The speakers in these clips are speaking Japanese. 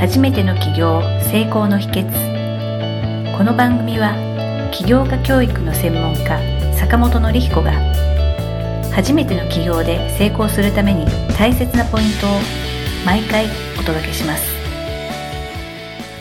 初めての起業成功の秘訣この番組は起業家教育の専門家坂本典彦が初めての起業で成功するために大切なポイントを毎回お届けします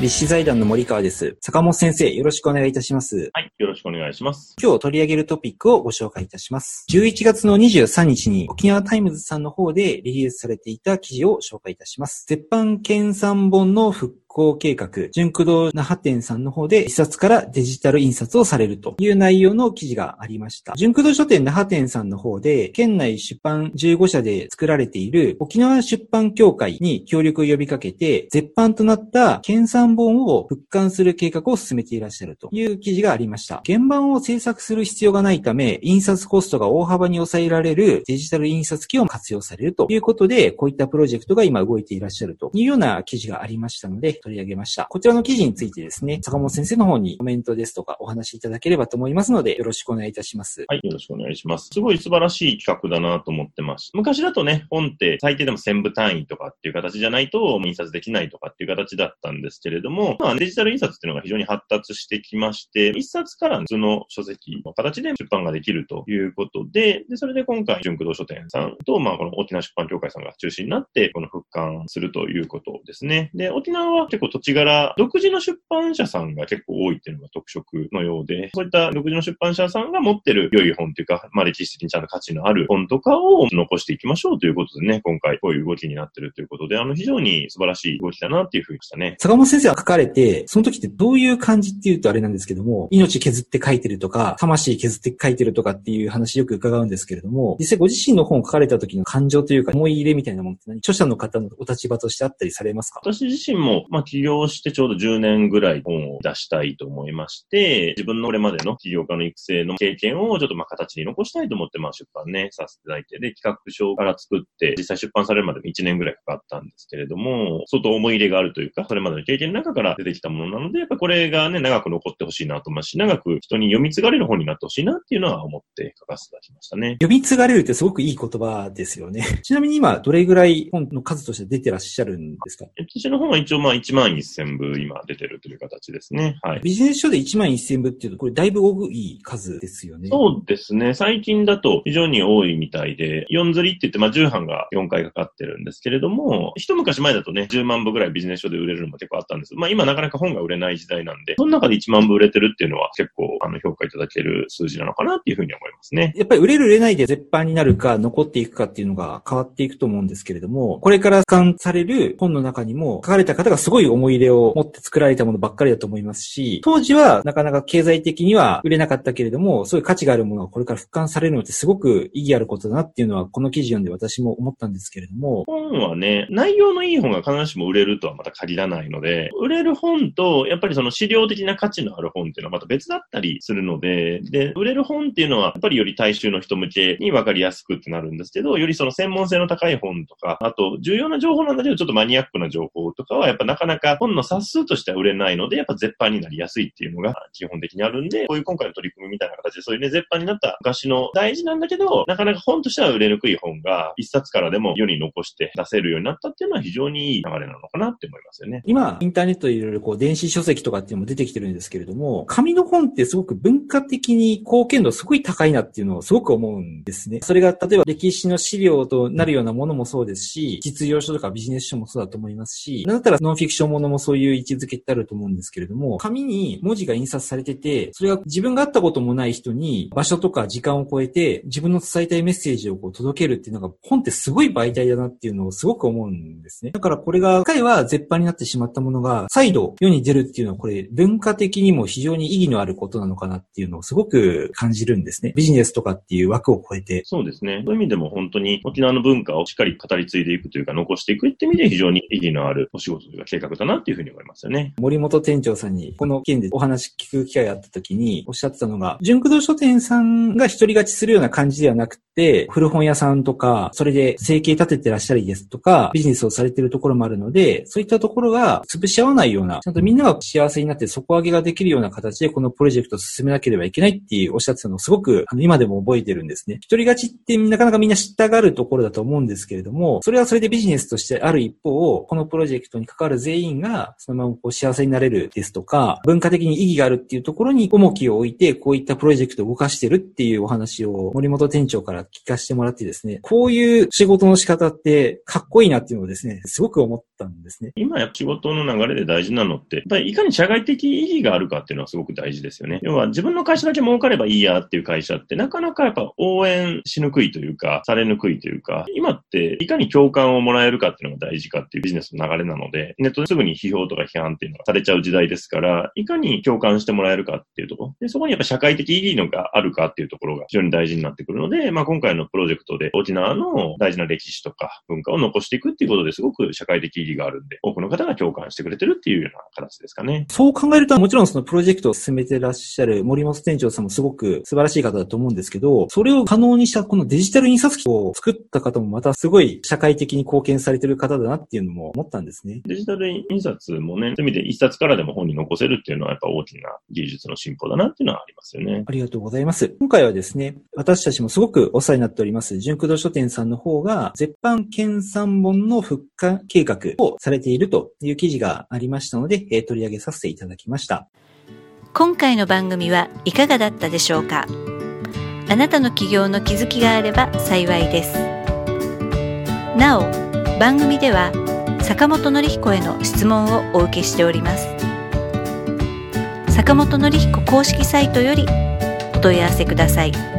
立志財団の森川です。坂本先生、よろしくお願いいたします。はい。よろしくお願いします。今日取り上げるトピックをご紹介いたします。11月の23日に沖縄タイムズさんの方でリリースされていた記事を紹介いたします。絶版県産本の復興計画、ジュンク堂那覇店さんの方で一冊からデジタル印刷をされるという内容の記事がありました。ジュンク堂書店那覇店さんの方で、県内出版15社で作られている沖縄出版協会に協力を呼びかけて、絶版となった県産本を復刊する計画を進めていらっしゃるという記事がありました。原版を制作する必要がないため、印刷コストが大幅に抑えられるデジタル印刷機を活用されるということで、こういったプロジェクトが今動いていらっしゃるというような記事がありましたので、取り上げました。こちらの記事についてですね、坂本先生の方にコメントですとかお話しいただければと思いますので、よろしくお願いいたします。はい。よろしくお願いします。すごい素晴らしい企画だなと思ってます。昔だとね、本って最低でも1000部単位とかっていう形じゃないと印刷できないとかっていう形だったんですけれども、まあデジタル印刷っていうのが非常に発達してきまして、一冊から普通の書籍の形で出版ができるということで、で、それで今回、純駆動書店さんと、まあこの沖縄出版協会さんが中心になって、この復刊するということですね。で、沖縄は結構土地柄、独自の出版社さんが結構多いっていうのが特色のようで、そういった独自の出版社さんが持ってる良い本というか、まあ歴史的にちゃんと価値のある本とかを残していきましょうということでね、今回こういう動きになってるということで、あの非常に素晴らしい動きだなっていうふうにしたね。坂本先生が書かれて、その時ってどういう感じっていうとあれなんですけども、命削って書いてるとか、魂削って書いてるとかっていう話よく伺うんですけれども、実際ご自身の本を書かれた時の感情というか、思い入れみたいなものって何？著者の方のお立場としてあったりされますか？私自身も、まあ、起業してちょうど10年ぐらい本を出したいと思いまして、自分のこれまでの起業家の育成の経験をちょっとまあ形に残したいと思って、まあ出版ね、させていただいて、で、企画書から作って、実際出版されるまで1年ぐらいかかったんですけれども、相当思い入れがあるというか、それまでの経験の中から出てきたものなので、やっぱこれがね、長く残ってほしいなと思いますし、長く人に読み継がれる本になってほしいなっていうのは思って書かせていただきましたね。読み継がれるってすごくいい言葉ですよね。ちなみに今、どれぐらい本の数として出てらっしゃるんですか？私の本は一応まあ1万1000部今出てるという形ですね。はい。ビジネス書で1万1000部っていうと、これだいぶ多いい数ですよね。そうですね。最近だと非常に多いみたいで、4釣りって言って、まあ、10版が4回かかってるんですけれども、一昔前だとね、10万部ぐらいビジネス書で売れるのも結構あったんです。まあ、今なかなか本が売れない時代なんで、その中で1万部売れてるっていうのは結構、あの、評価いただける数字なのかなっていうふうに思いますね。やっぱり売れる売れないで絶版になるか残っていくかっていうのが変わっていくと思うんですけれども、これから刊される本の中にも書かれた方がすごい思い入れを持って作られたものばっかりだと思いますし、当時はなかなか経済的には売れなかったけれども、そういう価値があるものがこれから復刊されるのってすごく意義あることだなっていうのはこの記事読んで私も思ったんですけれども、本はね、内容のいい本が必ずしも売れるとはまた限らないので、売れる本と、やっぱりその資料的な価値のある本っていうのはまた別だったりするので、で、売れる本っていうのは、やっぱりより大衆の人向けに分かりやすくってなるんですけど、よりその専門性の高い本とか、あと重要な情報なんだけど、ちょっとマニアックな情報とかは、やっぱなかなか本の冊数としては売れないので、やっぱ絶版になりやすいっていうのが基本的にあるんで、こういう今回の取り組みみたいな形で、そういうね、絶版になった昔の大事なんだけど、なかなか本としては売れにくい本が、一冊からでも世に残して出せるようになったっていうのは非常にいい流れなのかなって思いますよね。今、インターネットでいろいろこう電子書籍とかっていうのも出てきてるんですけれども、紙の本本ってすごく文化的に貢献度すごい高いなっていうのをすごく思うんですね。それが例えば歴史の資料となるようなものもそうですし、実用書とかビジネス書もそうだと思いますし、なんだったらノンフィクションものもそういう位置づけってあると思うんですけれども、紙に文字が印刷されてて、それが自分が会ったこともない人に場所とか時間を超えて自分の伝えたいメッセージをこう届けるっていうのが本ってすごい媒体だなっていうのをすごく思うんですね。だからこれが、一回は絶版になってしまったものが再度世に出るっていうのはこれ文化的にも非常に意義のあることなのかなっていうのをすごく感じるんですね。ビジネスとかっていう枠を超えて。そうですね。そういう意味でも本当に沖縄の文化をしっかり語り継いでいくというか残していくって意味で非常に意義のあるお仕事というか計画だなっていうふうに思いますよね。森本店長さんにこの件でお話聞く機会があった時におっしゃってたのが、純駆動書店さんが一人勝ちするような感じではなくて、古本屋さんとか、それで生計立ててらっしゃりですとか、ビジネスをされてるところもあるので、そういったところが潰し合わないような、ちゃんとみんなが幸せになって底上げができるような形でこのププロジェクトを進めなければいけないっていうおっしゃってたのをすごく、あの、今でも覚えてるんですね。一人勝ちってなかなかみんな知ったがるところだと思うんですけれども、それはそれでビジネスとしてある一方、このプロジェクトに関わる全員が、そのままこう幸せになれるですとか、文化的に意義があるっていうところに重きを置いて、こういったプロジェクトを動かしてるっていうお話を森本店長から聞かせてもらってですね、こういう仕事の仕方ってかっこいいなっていうのをですね、すごく思ったんですね。今や仕事の流れで大事なのって、やっぱりいかに社会的意義があるかっていうのはすごく大事ですよね。要は自分の会社だけ儲かればいいやっていう会社ってなかなかやっぱ応援しにくいというか、されにくいというか、今っていかに共感をもらえるかっていうのが大事かっていうビジネスの流れなので、ネットですぐに批評とか批判っていうのがされちゃう時代ですから、いかに共感してもらえるかっていうところ。で、そこにやっぱ社会的意義のがあるかっていうところが非常に大事になってくるので、まあ今回のプロジェクトで沖縄の大事な歴史とか文化を残していくっていうことですごく社会的意義があるんで、多くの方が共感してくれてるっていうような形ですかね。そう考えると、もちろんそのプロジェクトを進めてらっしゃる森本店長さんもすごく素晴らしい方だと思うんですけど、それを可能にしたこのデジタル印刷機を作った方もまたすごい社会的に貢献されてる方だなっていうのも思ったんですね。デジタル印刷もね、そういう意味で一冊からでも本に残せるっていうのはやっぱ大きな技術の進歩だなっていうのはありますよね。ありがとうございます。今回はですね、私たちもすごくお世話になっております、純駆動書店さんの方が、絶版研鑽本の復活計画をされているという記事がありましたので、え取り上げさせていただきました。今回の番組はいかがだったでしょうか？あなたの起業の気づきがあれば幸いです。なお、番組では坂本典彦への質問をお受けしております。坂本典彦公式サイトよりお問い合わせください。